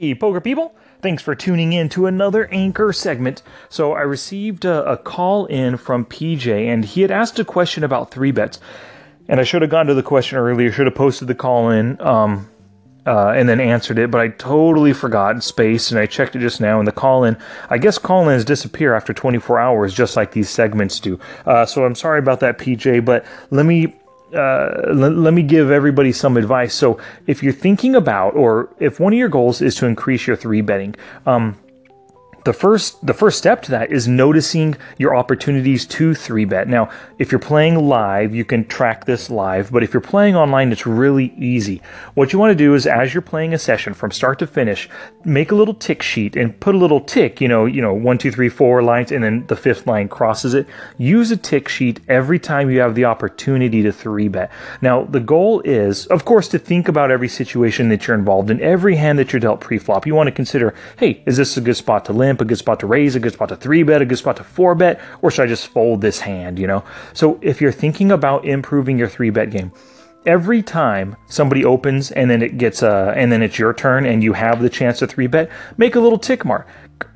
Hey, poker people! Thanks for tuning in to another Anchor segment. So, I received a, a, call in from PJ, and he had asked a question about three bets. And I should have gone to the question earlier, should have posted the call in, um, uh, and then answered it, but I totally forgot space, and I checked it just now. And the call in, I guess call ins disappear after 24 hours, just like these segments do. Uh, so, I'm sorry about that, PJ, but let me uh, let, let me give everybody some advice. So, if you're thinking about, or if one of your goals is to increase your three betting, um, the first the first step to that is noticing your opportunities to three bet. Now, if you're playing live, you can track this live, but if you're playing online, it's really easy. What you want to do is as you're playing a session from start to finish, make a little tick sheet and put a little tick, you know, you know, one, two, three, four lines, and then the fifth line crosses it. Use a tick sheet every time you have the opportunity to three bet. Now, the goal is, of course, to think about every situation that you're involved in, every hand that you're dealt pre-flop. You want to consider, hey, is this a good spot to limp, a good spot to raise, a good spot to three bet, a good spot to four bet, or should I just fold this hand, you know? So if you're thinking about improving your three bet game, every time somebody opens and then it gets uh and then it's your turn and you have the chance to three bet, make a little tick mark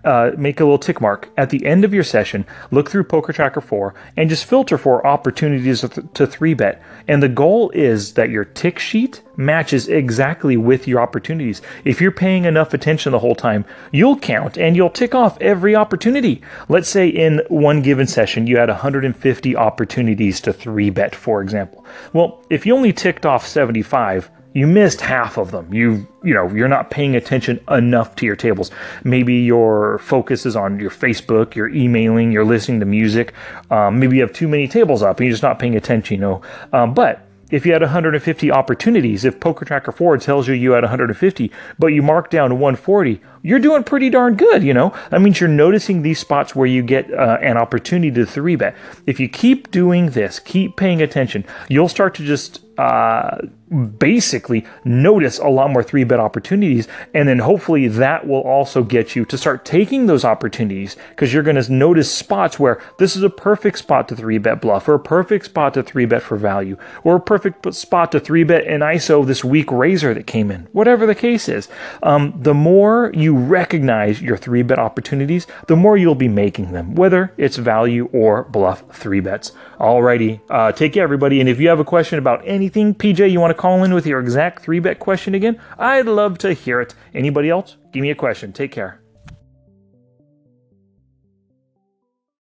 uh, make a little tick mark at the end of your session. Look through Poker Tracker 4 and just filter for opportunities to, to three bet. And the goal is that your tick sheet matches exactly with your opportunities. If you're paying enough attention the whole time, you'll count and you'll tick off every opportunity. Let's say in one given session you had 150 opportunities to three bet, for example. Well, if you only ticked off 75, you missed half of them. You you know you're not paying attention enough to your tables. Maybe your focus is on your Facebook, you're emailing, you're listening to music. Um, maybe you have too many tables up and you're just not paying attention. You know, um, but if you had 150 opportunities, if Poker Tracker 4 tells you you had 150, but you mark down 140, you're doing pretty darn good, you know? That means you're noticing these spots where you get uh, an opportunity to three bet. If you keep doing this, keep paying attention, you'll start to just uh, basically notice a lot more three bet opportunities. And then hopefully that will also get you to start taking those opportunities because you're going to notice spots where this is a perfect spot to three bet bluff or a perfect spot to three bet for value or a perfect spot to three bet an ISO this weak raiser that came in. Whatever the case is, um, the more you recognize your three bet opportunities, the more you'll be making them, whether it's value or bluff three bets. Alrighty, uh, take care, everybody. And if you have a question about anything, PJ, you want to call in with your exact three bet question again? I'd love to hear it. Anybody else? Give me a question. Take care.